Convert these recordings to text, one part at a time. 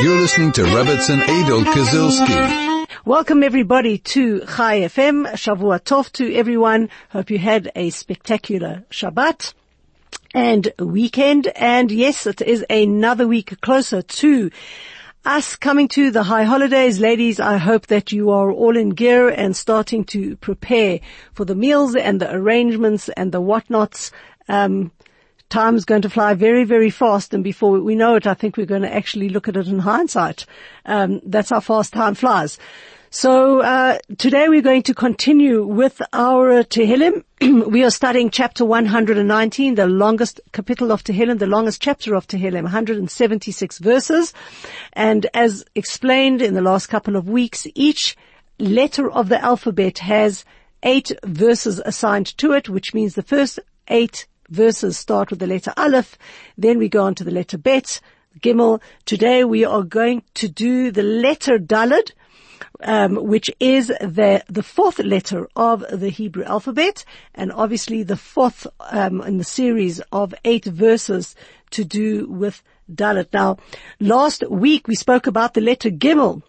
You're listening to Rebbitzin Adel Kazilski. Welcome everybody to Chai FM. Shavua Tov to everyone. Hope you had a spectacular Shabbat and weekend. And yes, it is another week closer to us coming to the high holidays. Ladies, I hope that you are all in gear and starting to prepare for the meals and the arrangements and the whatnots. Um, time's going to fly very, very fast. And before we know it, I think we're going to actually look at it in hindsight. Um, that's how fast time flies. So uh, today we're going to continue with our Tehillim. we are studying chapter 119, the longest kapitel of Tehillim, the longest chapter of Tehillim, 176 verses. And as explained in the last couple of weeks, each letter of the alphabet has eight verses assigned to it, which means the first eight verses start with the letter Aleph, then we go on to the letter Bet, Gimel. Today we are going to do the letter Dalad, um, which is the the fourth letter of the Hebrew alphabet, and obviously the fourth um, in the series of eight verses to do with Dalet. Now, last week we spoke about the letter Gimel.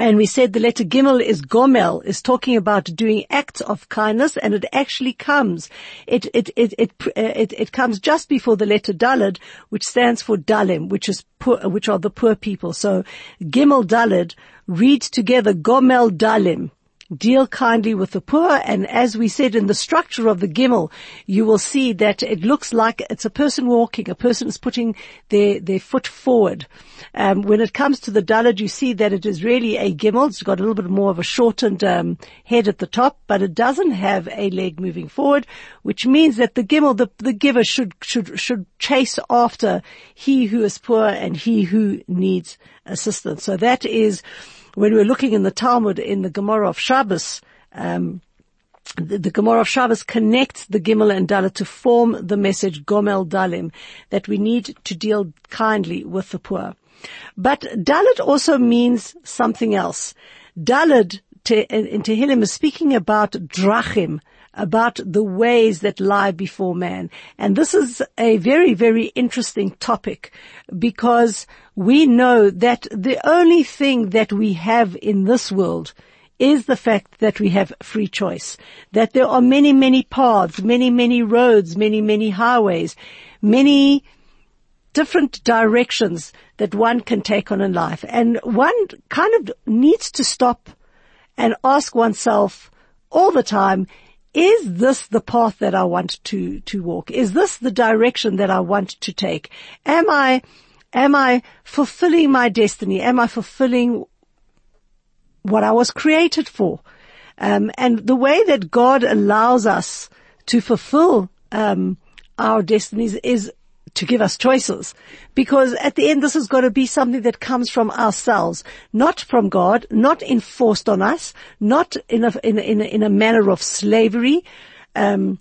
And we said the letter Gimel is Gomel, is talking about doing acts of kindness, and it actually comes, it, it, it, it, uh, it, it comes just before the letter Dalad, which stands for Dalim, which is poor, which are the poor people. So Gimel Dalad reads together Gomel Dalim deal kindly with the poor. And as we said in the structure of the Gimel, you will see that it looks like it's a person walking, a person is putting their, their foot forward. Um, when it comes to the Dalad, you see that it is really a Gimel. It's got a little bit more of a shortened um, head at the top, but it doesn't have a leg moving forward, which means that the Gimel, the, the giver should, should, should chase after he who is poor and he who needs assistance. So that is, when we're looking in the Talmud in the Gemara of Shabbos, um, the, the, Gemara of Shabbos connects the Gimel and Dalet to form the message Gomel Dalim that we need to deal kindly with the poor. But Dalet also means something else. Dalet in Tehillim is speaking about drachim, about the ways that lie before man. And this is a very, very interesting topic because we know that the only thing that we have in this world is the fact that we have free choice, that there are many, many paths, many, many roads, many, many highways, many different directions that one can take on in life. And one kind of needs to stop and ask oneself all the time, is this the path that I want to, to walk? Is this the direction that I want to take? Am I, am I fulfilling my destiny? Am I fulfilling what I was created for? Um, and the way that God allows us to fulfill, um, our destinies is to give us choices. Because at the end, this has got to be something that comes from ourselves, not from God, not enforced on us, not in a, in a, in a, in a manner of slavery, um,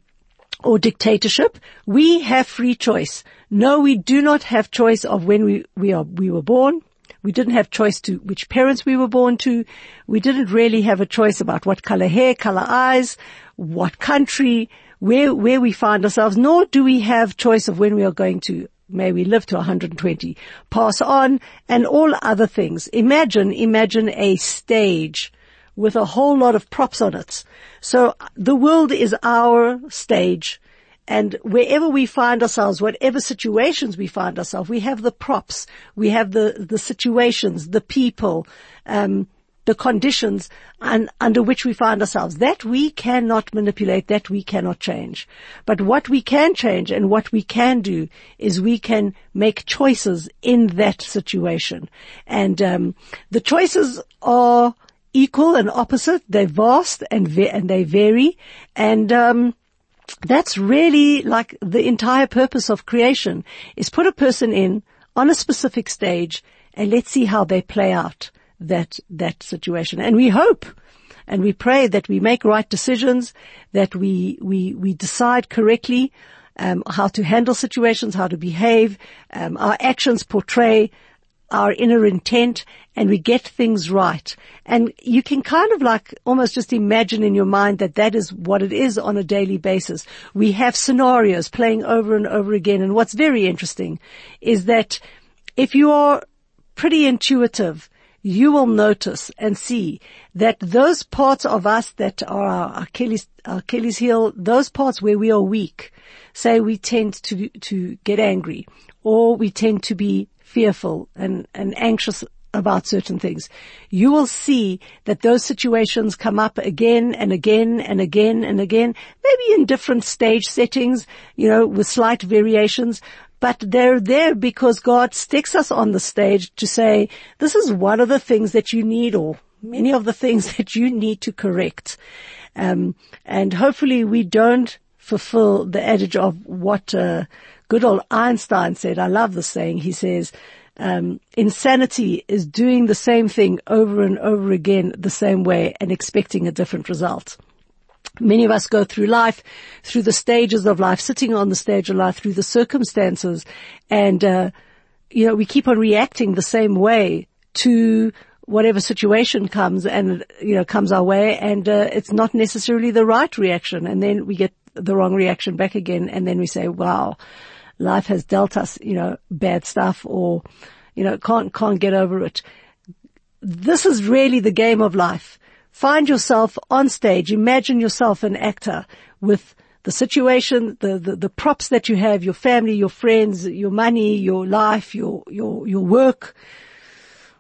or dictatorship. We have free choice. No, we do not have choice of when we, we are, we were born. We didn't have choice to which parents we were born to. We didn't really have a choice about what color hair, color eyes, what country, where, where we find ourselves, nor do we have choice of when we are going to may we live to 120, pass on, and all other things. Imagine, imagine a stage with a whole lot of props on it. So the world is our stage. And wherever we find ourselves, whatever situations we find ourselves, we have the props, we have the, the situations, the people, um, the conditions un, under which we find ourselves. That we cannot manipulate, that we cannot change. But what we can change and what we can do is we can make choices in that situation. And um, the choices are equal and opposite. They're vast and, and they vary. And um, that's really like the entire purpose of creation is put a person in on a specific stage and let's see how they play out that, that situation. And we hope and we pray that we make right decisions, that we, we, we decide correctly, um, how to handle situations, how to behave, um, our actions portray our inner intent and we get things right. And you can kind of like almost just imagine in your mind that that is what it is on a daily basis. We have scenarios playing over and over again. And what's very interesting is that if you are pretty intuitive, you will notice and see that those parts of us that are our Achilles, our Achilles heel, those parts where we are weak, say we tend to, to get angry or we tend to be fearful and, and anxious about certain things. You will see that those situations come up again and again and again and again, maybe in different stage settings, you know, with slight variations, but they're there because God sticks us on the stage to say, this is one of the things that you need or many of the things that you need to correct. Um, and hopefully we don't fulfill the adage of what, uh, good old Einstein said. I love the saying. He says, um, insanity is doing the same thing over and over again the same way and expecting a different result. Many of us go through life, through the stages of life, sitting on the stage of life, through the circumstances, and uh, you know we keep on reacting the same way to whatever situation comes and you know comes our way, and uh, it's not necessarily the right reaction, and then we get the wrong reaction back again, and then we say, "Wow, life has dealt us, you know, bad stuff," or you know, can't can't get over it. This is really the game of life Find yourself on stage. Imagine yourself an actor with the situation, the, the, the, props that you have, your family, your friends, your money, your life, your, your, your work,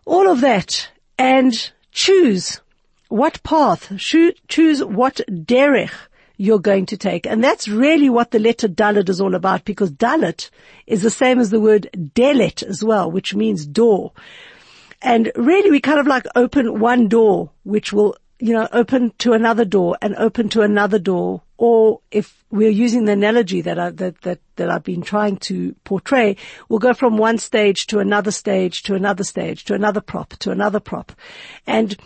all of that and choose what path, choose what derech you're going to take. And that's really what the letter Dalit is all about because Dalit is the same as the word Delet as well, which means door. And really we kind of like open one door, which will you know, open to another door and open to another door. Or if we're using the analogy that I, that, that, that I've been trying to portray, we'll go from one stage to another stage to another stage to another prop to another prop. And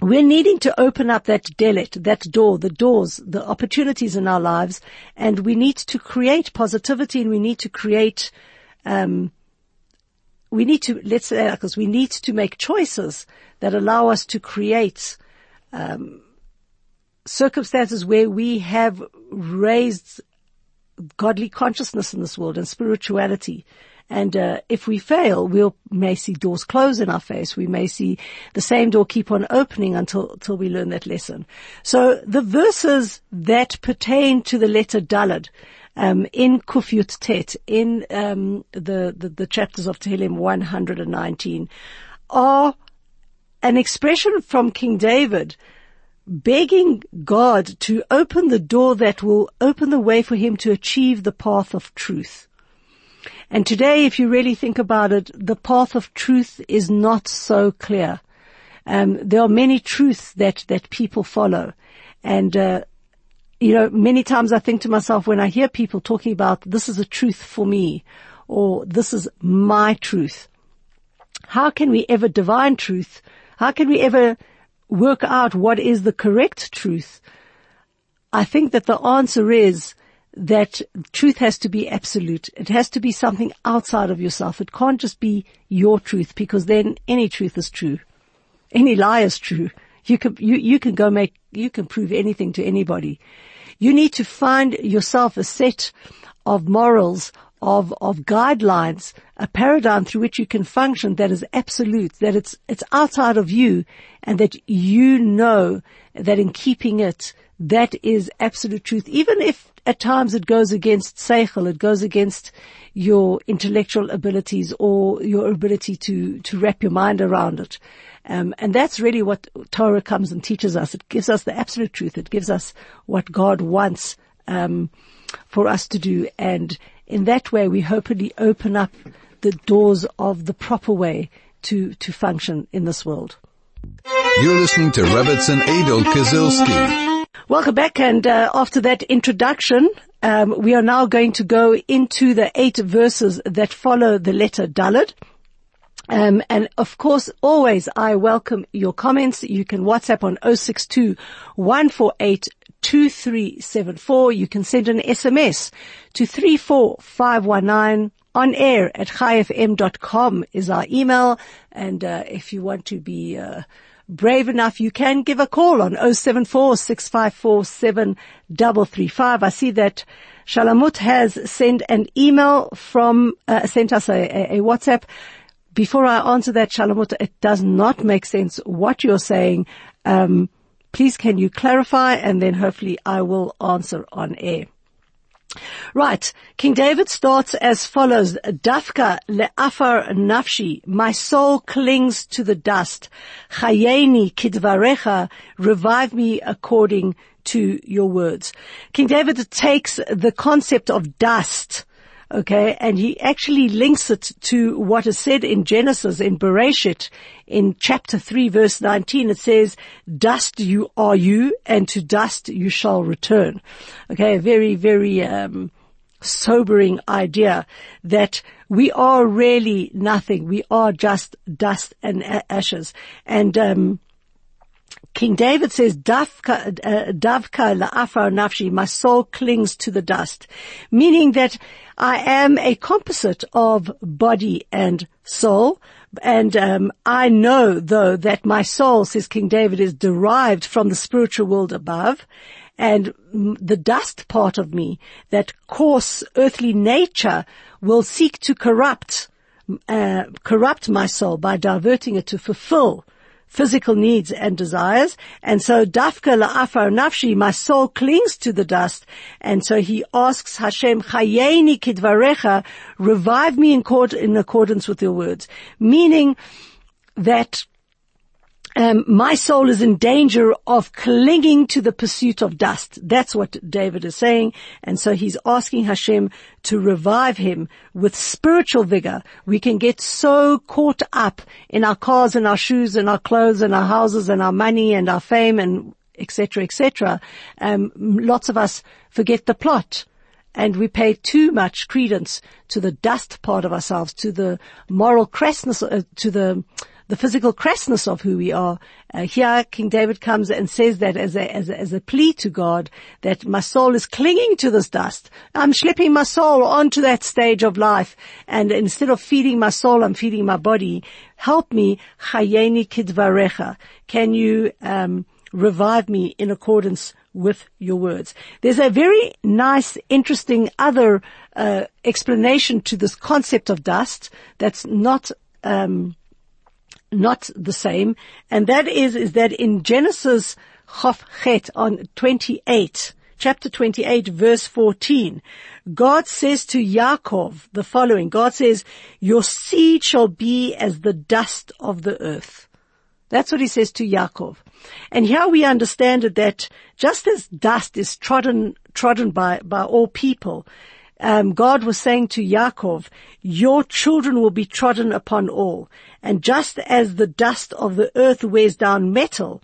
we're needing to open up that delet, that door, the doors, the opportunities in our lives, and we need to create positivity and we need to create, um, we need to, let's say, because we need to make choices that allow us to create um, circumstances where we have raised godly consciousness in this world and spirituality. And uh, if we fail, we will may see doors close in our face. We may see the same door keep on opening until until we learn that lesson. So the verses that pertain to the letter Dalad um, in Kuf Yud Tet, in um, the, the, the chapters of Tehillim 119, are an expression from King David begging God to open the door that will open the way for him to achieve the path of truth. And today, if you really think about it, the path of truth is not so clear. Um, there are many truths that, that people follow. And, uh, you know, many times I think to myself when I hear people talking about this is a truth for me or this is my truth. How can we ever divine truth how can we ever work out what is the correct truth? I think that the answer is that truth has to be absolute. It has to be something outside of yourself. It can't just be your truth because then any truth is true. Any lie is true. You can, you, you can go make, you can prove anything to anybody. You need to find yourself a set of morals, of, of guidelines, a paradigm through which you can function that is absolute, that it's, it's outside of you and that you know that in keeping it, that is absolute truth. Even if at times it goes against seichel, it goes against your intellectual abilities or your ability to, to wrap your mind around it. Um, and that's really what Torah comes and teaches us. It gives us the absolute truth. It gives us what God wants um, for us to do. And in that way, we hopefully open up the doors of the proper way to, to function in this world. You're listening to Rebbitzin Adel Kazilski. Welcome back, and uh, after that introduction, um, we are now going to go into the eight verses that follow the letter Dalad. Um, and of course, always I welcome your comments. You can WhatsApp on 062 148 2374. You can send an SMS to 34519 on air at chaifm.com is our email. And, uh, if you want to be, uh, brave enough, you can give a call on 074 654 7335. I see that Shalamut has sent an email from, uh, sent us a, a, a WhatsApp. before I answer that, Shalomot, it does not make sense what you're saying. Um, please can you clarify and then hopefully I will answer on air. Right. King David starts as follows. Dafka le'afar nafshi. My soul clings to the dust. Chayeni kidvarecha. Revive me according to your words. King David takes the concept of dust Okay. And he actually links it to what is said in Genesis, in Bereshit, in chapter 3 verse 19. It says, dust you are you and to dust you shall return. Okay. A very, very, um, sobering idea that we are really nothing. We are just dust and ashes. And, um, King David says, Davka, uh, Davka la'afar nafshi, my soul clings to the dust, meaning that I am a composite of body and soul. And um, I know, though, that my soul, says King David, is derived from the spiritual world above, and the dust part of me, that coarse earthly nature, will seek to corrupt, uh, corrupt my soul by diverting it to fulfill physical needs and desires. And so dafka la'afar nafshi, my soul clings to the dust. And so he asks Hashem, chayeni kidvarecha, revive me in, in accordance with your words. Meaning that um, my soul is in danger of clinging to the pursuit of dust. That's what David is saying. And so he's asking Hashem to revive him with spiritual vigor. We can get so caught up in our cars and our shoes and our clothes and our houses and our money and our fame and etc. etc. Um, lots of us forget the plot and we pay too much credence to the dust part of ourselves, to the moral crassness, uh, to the the physical crassness of who we are. Uh, here, King David comes and says that as a, as a, as a plea to God that my soul is clinging to this dust. I'm slipping my soul onto that stage of life. And instead of feeding my soul, I'm feeding my body. Help me, chayeni kidvarecha. Can you, um, revive me in accordance with your words. There's a very nice, interesting other uh, explanation to this concept of dust that's not um, not the same, and that is is that in Genesis Chof Chet on 28, chapter 28, verse 14, God says to Yaakov the following. God says, "Your seed shall be as the dust of the earth." That's what he says to Yaakov. And here we understand it that just as dust is trodden, trodden by, by all people, um, God was saying to Yaakov, your children will be trodden upon all. And just as the dust of the earth wears down metal,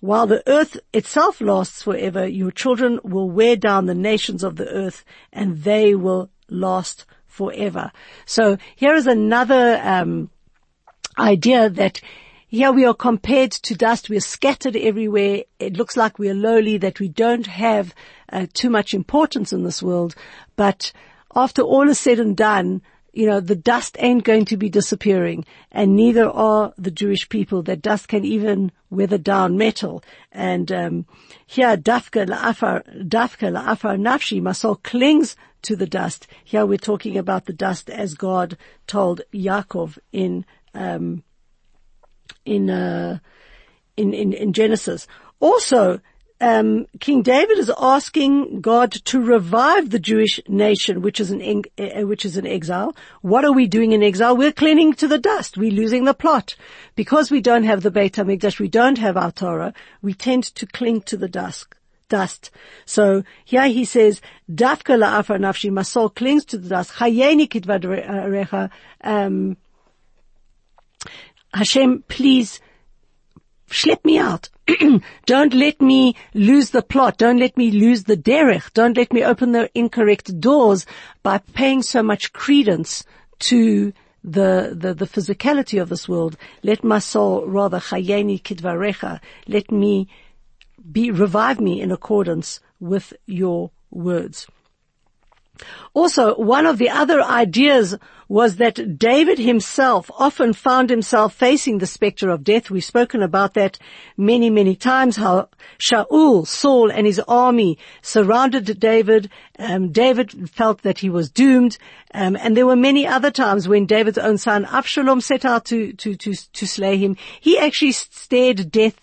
while the earth itself lasts forever, your children will wear down the nations of the earth and they will last forever. So here is another, um, idea that here we are compared to dust. We are scattered everywhere. It looks like we are lowly, that we don't have uh, too much importance in this world. But after all is said and done, you know, the dust ain't going to be disappearing and neither are the Jewish people. That dust can even weather down metal. And, um, here, dafka la'afar, dafka la'afar nafshi, my soul clings to the dust. Here we're talking about the dust as God told Yaakov in, um, in, uh, in, in, in Genesis. Also, um, King David is asking God to revive the Jewish nation, which is an uh, which is in exile. What are we doing in exile? We're clinging to the dust. We're losing the plot because we don't have the Beit Hamikdash. We don't have our Torah. We tend to cling to the dust. Dust. So here he says, "Dafka la'afar nafshi." My soul clings to the dust. Chayeni kidvarecha. Um, Hashem, please slip me out. Don't let me lose the plot. Don't let me lose the derech. Don't let me open the incorrect doors by paying so much credence to the, the, the physicality of this world. Let my soul rather chayeni kidvarecha. Let me be, revive me in accordance with your words. Also, one of the other ideas was that David himself often found himself facing the specter of death. We've spoken about that many, many times, how Shaul, Saul and his army surrounded David. Um, David felt that he was doomed. Um, and there were many other times when David's own son Absalom set out to, to, to, to slay him. He actually stared death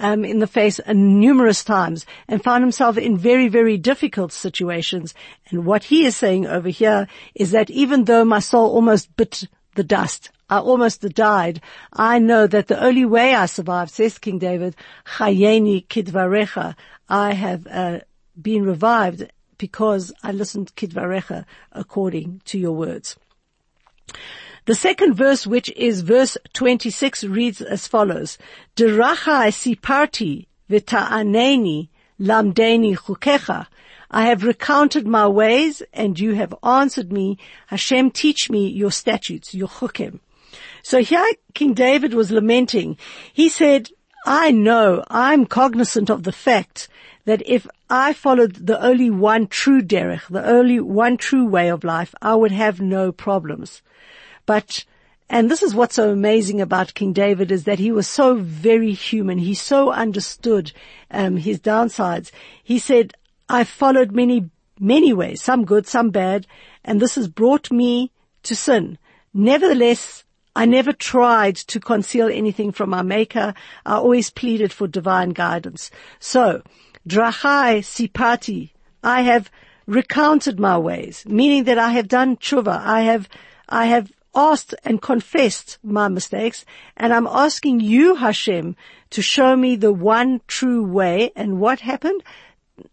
um, in the face numerous times and found himself in very, very difficult situations. And what he is saying over here is that even though my soul almost bit the dust, I almost died. I know that the only way I survived, says King David, Chayeni kidvarecha, I have uh, been revived because I listened kidvarecha according to your words. The second verse, which is verse 26, reads as follows. Derachai siparti v'ta'aneni lamdeni chukecha. I have recounted my ways and you have answered me. Hashem, teach me your statutes, your chukim. So here King David was lamenting. He said, I know, I'm cognizant of the fact that if I followed the only one true derech, the only one true way of life, I would have no problems. But, and this is what's so amazing about King David is that he was so very human. He so understood, um, his downsides. He said, I followed many, many ways, some good, some bad, and this has brought me to sin. Nevertheless, I never tried to conceal anything from my maker. I always pleaded for divine guidance. So, drachai sipati, I have recounted my ways, meaning that I have done tshuva. I have, I have asked and confessed my mistakes, and I'm asking you, Hashem, to show me the one true way. And what happened?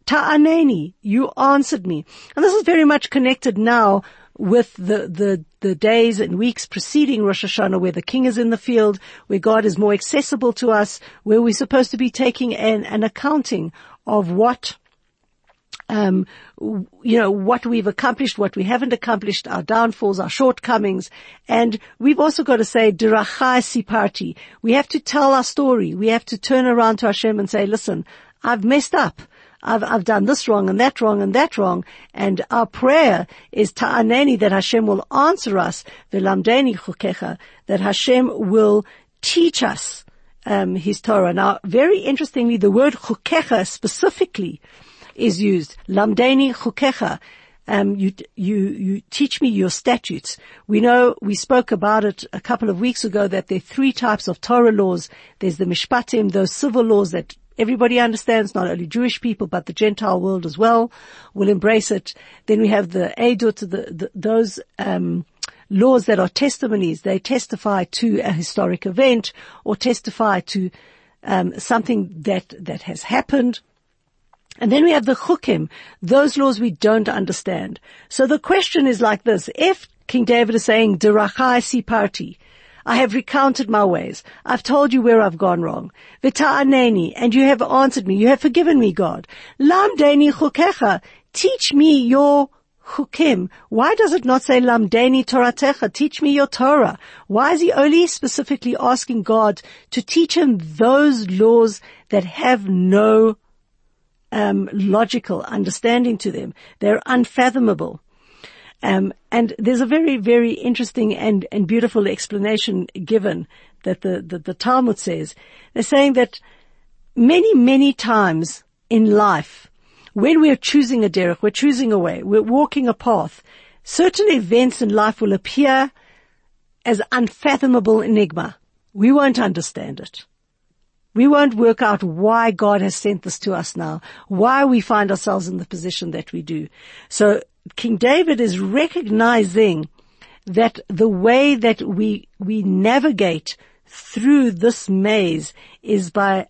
Ta'aneni, you answered me. And this is very much connected now with the, the, the days and weeks preceding Rosh Hashanah where the king is in the field, where God is more accessible to us, where we're supposed to be taking an, an accounting of what um, you know, what we've accomplished, what we haven't accomplished, our downfalls, our shortcomings. And we've also got to say, Dirachai Siparti. We have to tell our story. We have to turn around to Hashem and say, listen, I've messed up. I've, I've done this wrong and that wrong and that wrong. And our prayer is ta'aneni that Hashem will answer us, v'lamdeni chukecha, that Hashem will teach us, um, His Torah. Now, very interestingly, the word chukecha specifically is used. Lamdeni chukecha. Um, you, you, you teach me your statutes. We know, we spoke about it a couple of weeks ago that there are three types of Torah laws. There's the mishpatim, those civil laws that everybody understands, not only Jewish people, but the Gentile world as well will embrace it. Then we have the edut, the, the those, um, laws that are testimonies. They testify to a historic event or testify to, um, something that, that has happened and then we have the chukim, those laws we don't understand. So the question is like this. If King David is saying, Derachai siparti, I have recounted my ways. I've told you where I've gone wrong. Vita'aneni, and you have answered me. You have forgiven me, God. Lam Lamdeni chukecha, teach me your chukim. Why does it not say lamdeni toratecha? Teach me your Torah. Why is he only specifically asking God to teach him those laws that have no um, logical understanding to them. They're unfathomable. Um, and there's a very, very interesting and, and beautiful explanation given that the, the, the Talmud says. They're saying that many, many times in life, when we're choosing a derech, we're choosing a way, we're walking a path, certain events in life will appear as unfathomable enigma. We won't understand it. We won't work out why God has sent this to us now, why we find ourselves in the position that we do. So King David is recognizing that the way that we, we navigate through this maze is by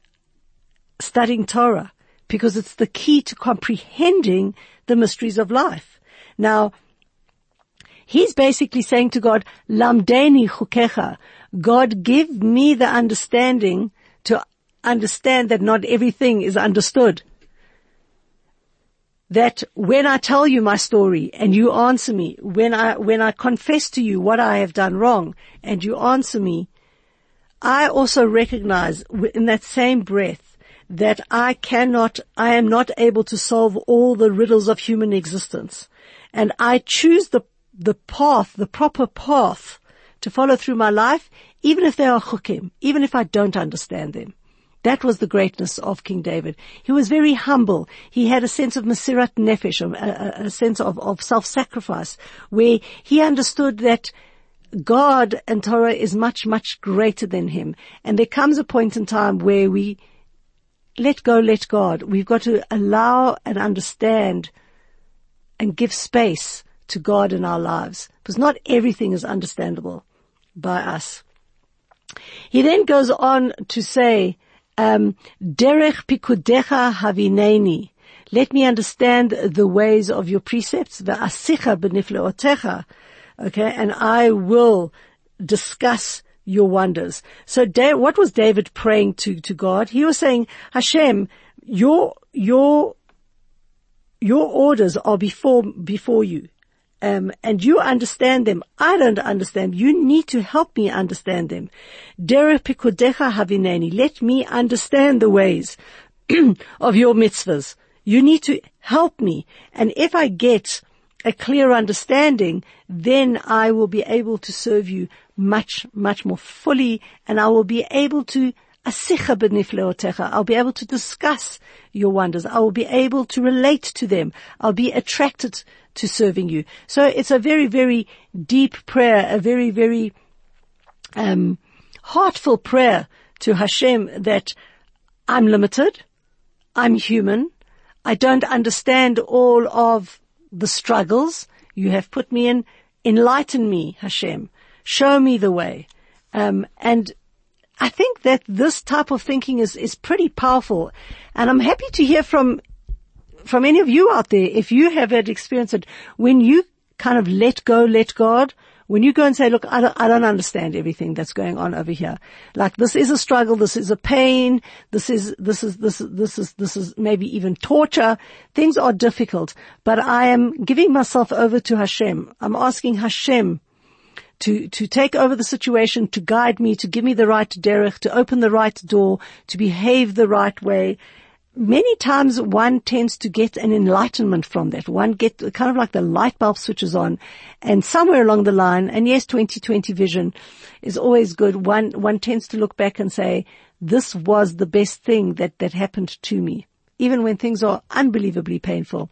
studying Torah because it's the key to comprehending the mysteries of life. Now, he's basically saying to God, Lamdeni chukecha, God give me the understanding understand that not everything is understood. That when I tell you my story and you answer me, when I, when I confess to you what I have done wrong and you answer me, I also recognize in that same breath that I cannot, I am not able to solve all the riddles of human existence. and I choose the, the path, the proper path to follow through my life, even if they are chukim, even if I don't understand them. That was the greatness of King David. He was very humble. He had a sense of masirat nefesh, a, a, a sense of, of self-sacrifice, where he understood that God and Torah is much, much greater than him. And there comes a point in time where we let go, let God. We've got to allow and understand and give space to God in our lives because not everything is understandable by us. He then goes on to say, Um, derech pikudecha havineni. Let me understand the ways of your precepts. Ve'asicha benifleotecha. Okay, and I will discuss your wonders. So what was David praying to, to God? He was saying, Hashem, your, your, your orders are before, before you. Um, and you understand them. I don't understand. You need to help me understand them. Pikudecha havineni. Let me understand the ways of your mitzvahs. You need to help me. And if I get a clear understanding, then I will be able to serve you much, much more fully and I will be able to I'll be able to discuss your wonders. I will be able to relate to them. I'll be attracted to serving you. So it's a very, very deep prayer, a very, very, um, heartful prayer to Hashem that I'm limited. I'm human. I don't understand all of the struggles you have put me in. Enlighten me, Hashem. Show me the way. Um, and I think that this type of thinking is, is pretty powerful. And I'm happy to hear from, from any of you out there, if you have had experience that when you kind of let go, let God, when you go and say, look, I don't, I don't understand everything that's going on over here. Like this is a struggle. This is a pain. This is, this is, this is, this is, this is maybe even torture. Things are difficult, but I am giving myself over to Hashem. I'm asking Hashem to, to take over the situation, to guide me, to give me the right derech, to open the right door, to behave the right way, many times one tends to get an enlightenment from that. One get kind of like the light bulb switches on and somewhere along the line, and yes, 2020 vision is always good. One, one tends to look back and say, this was the best thing that, that happened to me, even when things are unbelievably painful.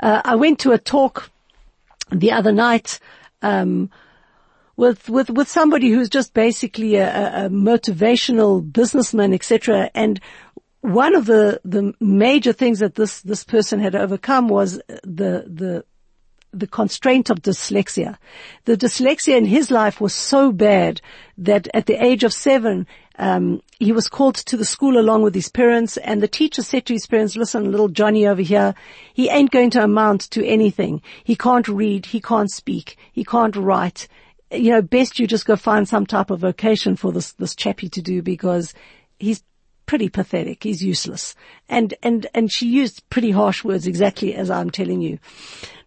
Uh, I went to a talk the other night, um, with with with somebody who's just basically a, a motivational businessman, etc. And one of the, the major things that this, this person had overcome was the, the, the constraint of dyslexia. The dyslexia in his life was so bad that at the age of seven, um, he was called to the school along with his parents and the teacher said to his parents, listen, little Johnny over here, he ain't going to amount to anything. He can't read, he can't speak, he can't write. You know, best you just go find some type of vocation for this, this chappie to do because he's pretty pathetic. He's useless. And, and, and she used pretty harsh words exactly as I'm telling you.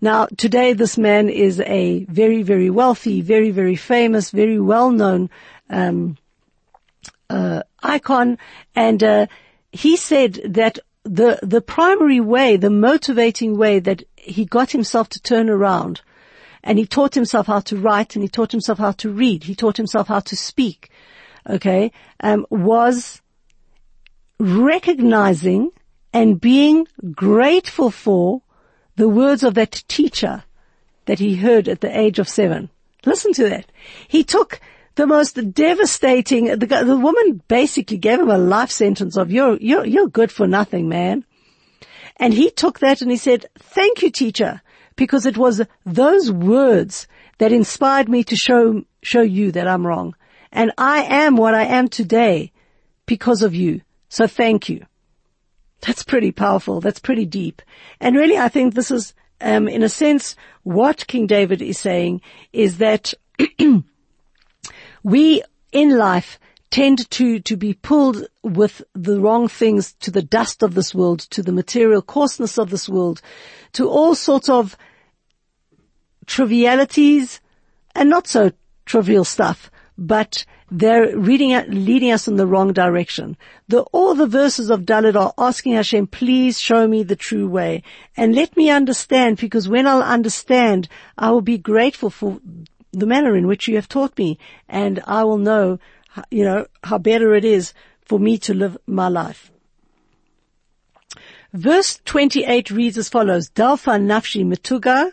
Now, today this man is a very, very wealthy, very, very famous, very well known, um, uh, icon. And, uh, he said that the, the primary way, the motivating way that he got himself to turn around and he taught himself how to write and he taught himself how to read. He taught himself how to speak. Okay. Um, was recognizing and being grateful for the words of that teacher that he heard at the age of seven. Listen to that. He took the most devastating, the, the woman basically gave him a life sentence of you're, you're, you're good for nothing, man. And he took that and he said, thank you teacher, because it was those words that inspired me to show, show you that I'm wrong. And I am what I am today because of you. So thank you. That's pretty powerful. That's pretty deep. And really, I think this is, um, in a sense, what King David is saying is that we in life tend to, to be pulled with the wrong things to the dust of this world, to the material coarseness of this world, to all sorts of trivialities and not so trivial stuff but they're reading, leading us in the wrong direction. The, all the verses of Dalit are asking Hashem, please show me the true way and let me understand because when I'll understand, I will be grateful for the manner in which you have taught me and I will know, you know, how better it is for me to live my life. Verse 28 reads as follows, Dalfa nafshi metuga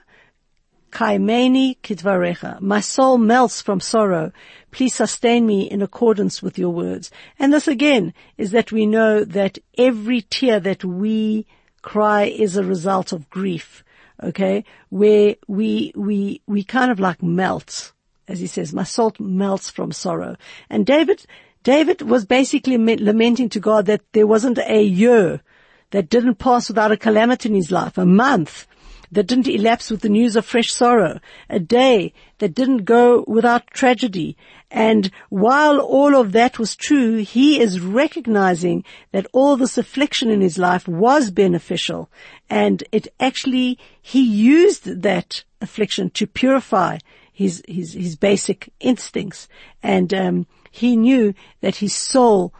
kaimeni kidvarecha. My soul melts from sorrow. Please sustain me in accordance with your words. And this again is that we know that every tear that we cry is a result of grief. Okay. Where we, we, we kind of like melt, as he says, my soul melts from sorrow. And David, David was basically lamenting to God that there wasn't a year that didn't pass without a calamity in his life, a month that didn't elapse with the news of fresh sorrow, a day that didn't go without tragedy. And while all of that was true, he is recognizing that all this affliction in his life was beneficial and it actually, he used that affliction to purify his, his, his basic instincts. And, um, he knew that his soul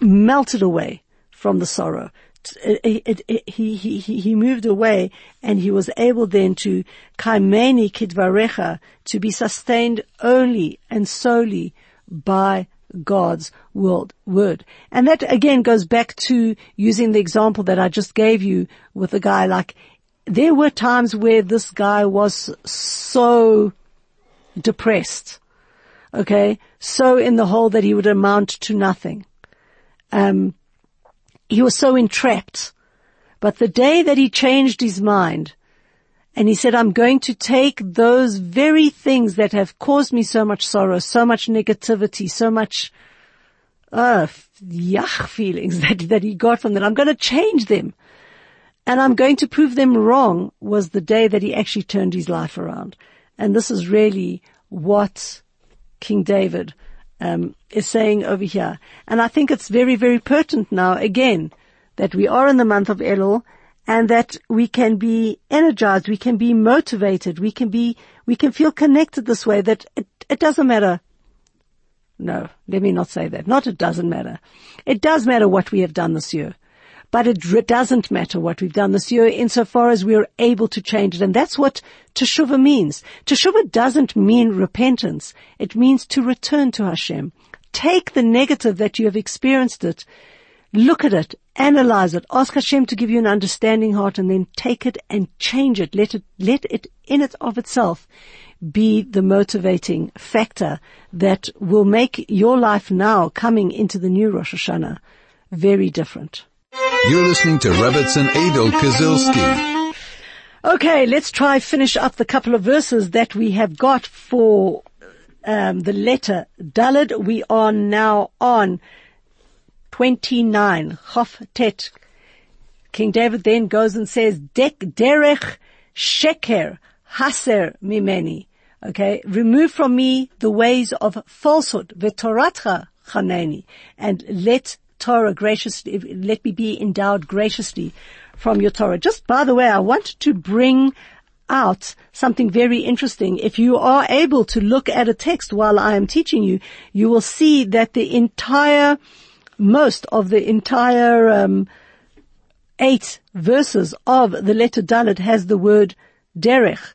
melted away from the sorrow. It, it, he, he, he moved away and he was able then to kaimeni kidvarecha, to be sustained only and solely by God's word, word. And that again goes back to using the example that I just gave you with a guy like, there were times where this guy was so depressed, okay, so in the hole that he would amount to nothing. Um, he was so entrapped. But the day that he changed his mind and he said, I'm going to take those very things that have caused me so much sorrow, so much negativity, so much, uh, yuck feelings that, that he got from that. I'm going to change them and I'm going to prove them wrong was the day that he actually turned his life around. And this is really what King David um, is saying over here. And I think it's very, very pertinent now again that we are in the month of Elul and that we can be energized, we can be motivated, we can be, we can feel connected this way that it, it doesn't matter. No, let me not say that. Not it doesn't matter. It does matter what we have done this year. But it doesn't matter what we've done this year insofar as we are able to change it. And that's what teshuva means. Teshuva doesn't mean repentance. It means to return to Hashem. Take the negative that you have experienced it, look at it, analyze it, ask Hashem to give you an understanding heart and then take it and change it. Let it, let it in it of itself be the motivating factor that will make your life now coming into the new Rosh Hashanah very different. You're listening to Rebbitzin Adol Kazilski. Okay, let's try finish up the couple of verses that we have got for um, the letter Dalid. We are now on 29, Chof Tet. King David then goes and says, Dek derech sheker haser mimeni. Okay, remove from me the ways of falsehood, v'toratcha chaneni, and let Torah graciously, let me be endowed graciously from your Torah. Just by the way, I want to bring out something very interesting. If you are able to look at a text while I am teaching you, you will see that the entire, most of the entire um, eight verses of the letter Dalet has the word derech,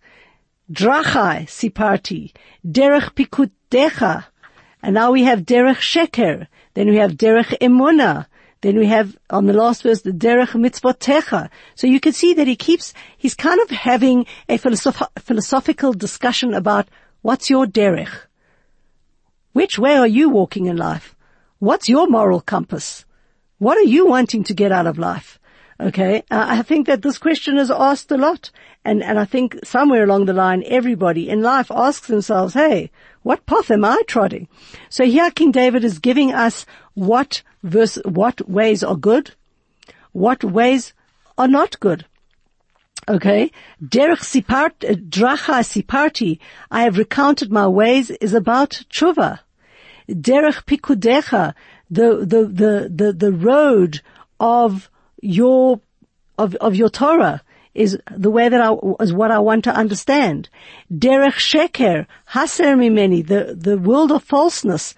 drachai siparti, derech pikudecha, and now we have derech sheker, then we have derech emuna. Then we have on the last verse the derech mitzvotecha. So you can see that he keeps, he's kind of having a philosoph- philosophical discussion about what's your derech? Which way are you walking in life? What's your moral compass? What are you wanting to get out of life? Okay, uh, I think that this question is asked a lot, and and I think somewhere along the line, everybody in life asks themselves, "Hey, what path am I trotting? So here King David is giving us what verse, what ways are good, what ways are not good. Okay. Derech sipart, dracha siparti, I have recounted my ways is about tshuva. Derech pikudecha, the, the, the, the, the road of your, of, of your Torah is the way that I, is what I want to understand. Derech sheker, haser mimeni, the, the world of falseness,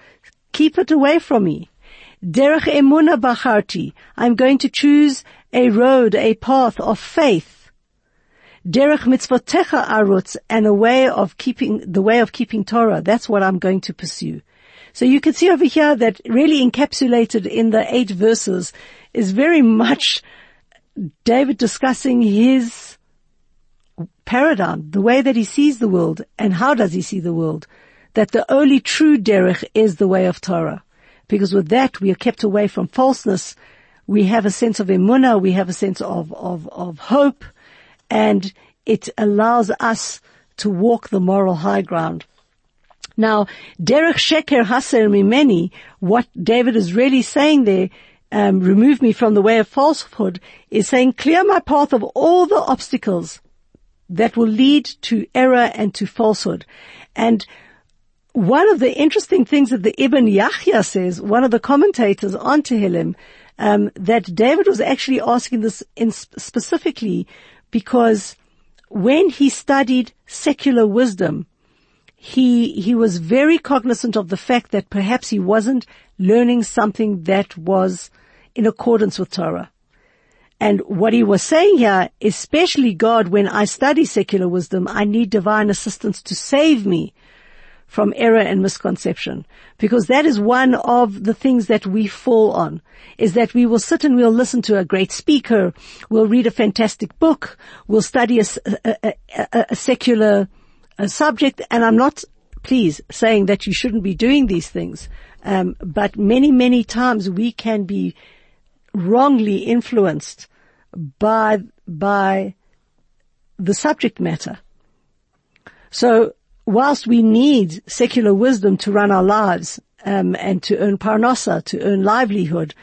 keep it away from me. Derech emuna bacharti, I'm going to choose a road, a path of faith. Derech mitzvotecha arutz, and a way of keeping, the way of keeping Torah, that's what I'm going to pursue. So you can see over here that really encapsulated in the eight verses is very much David discussing his paradigm, the way that he sees the world and how does he see the world. That the only true derech is the way of Torah. Because with that we are kept away from falseness. We have a sense of emunah, we have a sense of, of, of hope, and it allows us to walk the moral high ground. Now, derech sheker haser mimeni, what David is really saying there, um, remove me from the way of falsehood, is saying clear my path of all the obstacles that will lead to error and to falsehood. And one of the interesting things that the Ibn Yahya says, one of the commentators on Tehillim, um, that David was actually asking this specifically because when he studied secular wisdom, he, he was very cognizant of the fact that perhaps he wasn't learning something that was in accordance with Torah. And what he was saying here, especially God, when I study secular wisdom, I need divine assistance to save me from error and misconception. Because that is one of the things that we fall on, is that we will sit and we'll listen to a great speaker, we'll read a fantastic book, we'll study a, a, a, a secular subject, and I'm not, please, saying that you shouldn't be doing these things, um, but many, many times we can be wrongly influenced by, by the subject matter. So whilst we need secular wisdom to run our lives um, and to earn parnasa, to earn livelihood,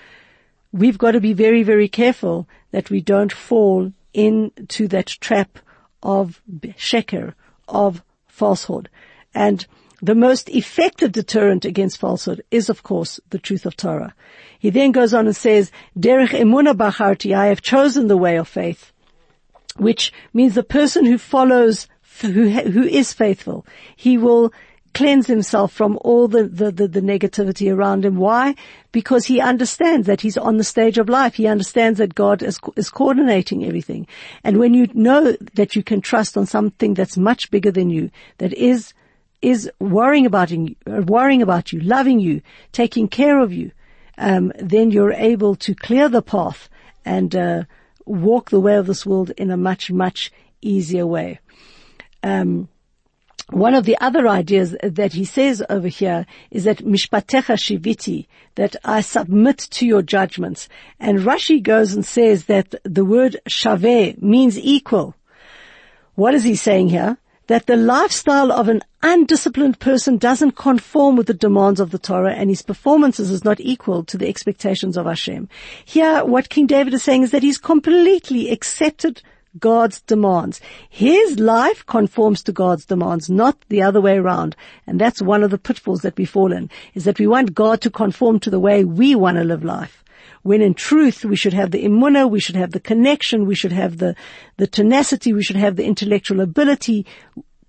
we've got to be very, very careful that we don't fall into that trap of sheker, of falsehood. And the most effective deterrent against falsehood is, of course, the truth of Torah. He then goes on and says, Derech emuna bacharti, I have chosen the way of faith, which means the person who follows who, who is faithful. He will cleanse himself from all the, the, the, the, negativity around him. Why? Because he understands that he's on the stage of life. He understands that God is, is coordinating everything. And when you know that you can trust on something that's much bigger than you, that is, is worrying about you, worrying about you, loving you, taking care of you, um, then you're able to clear the path and, uh, walk the way of this world in a much, much easier way um, one of the other ideas that he says over here is that mishpatecha shiviti, that I submit to your judgments. And Rashi goes and says that the word shaveh means equal. What is he saying here? That the lifestyle of an undisciplined person doesn't conform with the demands of the Torah and his performances is not equal to the expectations of Hashem. Here, what King David is saying is that he's completely accepted God's demands. His life conforms to God's demands, not the other way around. And that's one of the pitfalls that we fall in, is that we want God to conform to the way we want to live life. When in truth, we should have the emunah, we should have the connection, we should have the, the tenacity, we should have the intellectual ability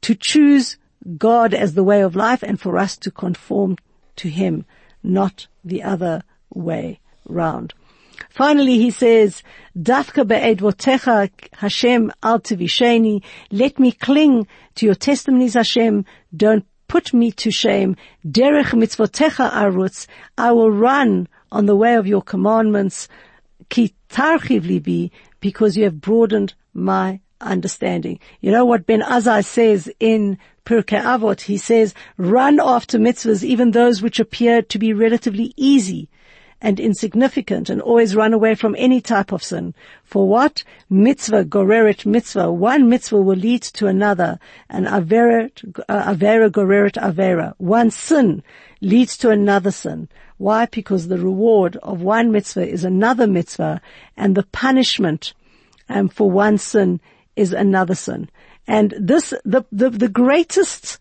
to choose God as the way of life and for us to conform to Him, not the other way round. Finally, he says, Dafka Hashem al tivisheni. Let me cling to your testimonies, Hashem. Don't put me to shame. Derech mitzvotecha arutz. I will run on the way of your commandments. Ki libi, because you have broadened my understanding. You know what Ben Azzai says in Pirkei Avot? He says, run after mitzvahs, even those which appear to be relatively easy and insignificant and always run away from any type of sin. For what? Mitzvah, goreret mitzvah. One mitzvah will lead to another. And averet, uh, avera goreret avera. One sin leads to another sin. Why? Because the reward of one mitzvah is another mitzvah and the punishment um, for one sin is another sin. And this, the, the, the greatest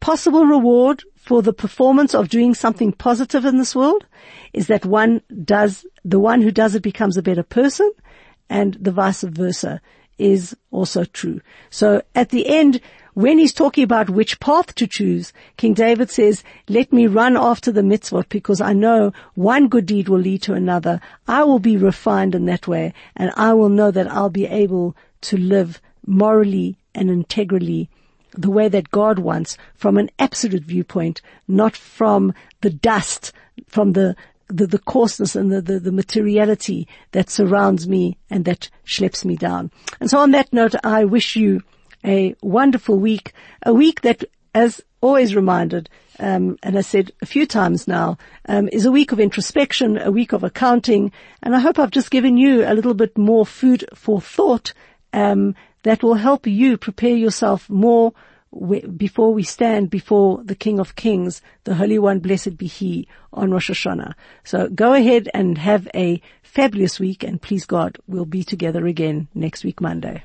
possible reward for the performance of doing something positive in this world is that one does, the one who does it becomes a better person and the vice versa is also true. So at the end, when he's talking about which path to choose, King David says, let me run after the mitzvot because I know one good deed will lead to another. I will be refined in that way and I will know that I'll be able to live morally and integrally the way that God wants from an absolute viewpoint, not from the dust, from the the, the coarseness and the, the, the, materiality that surrounds me and that schleps me down. And so on that note, I wish you a wonderful week, a week that, as always reminded, um, and I said a few times now, um, is a week of introspection, a week of accounting, and I hope I've just given you a little bit more food for thought um, that will help you prepare yourself more before we stand before the King of Kings, the Holy One, blessed be He, on Rosh Hashanah. So go ahead and have a fabulous week, and please God, we'll be together again next week, Monday.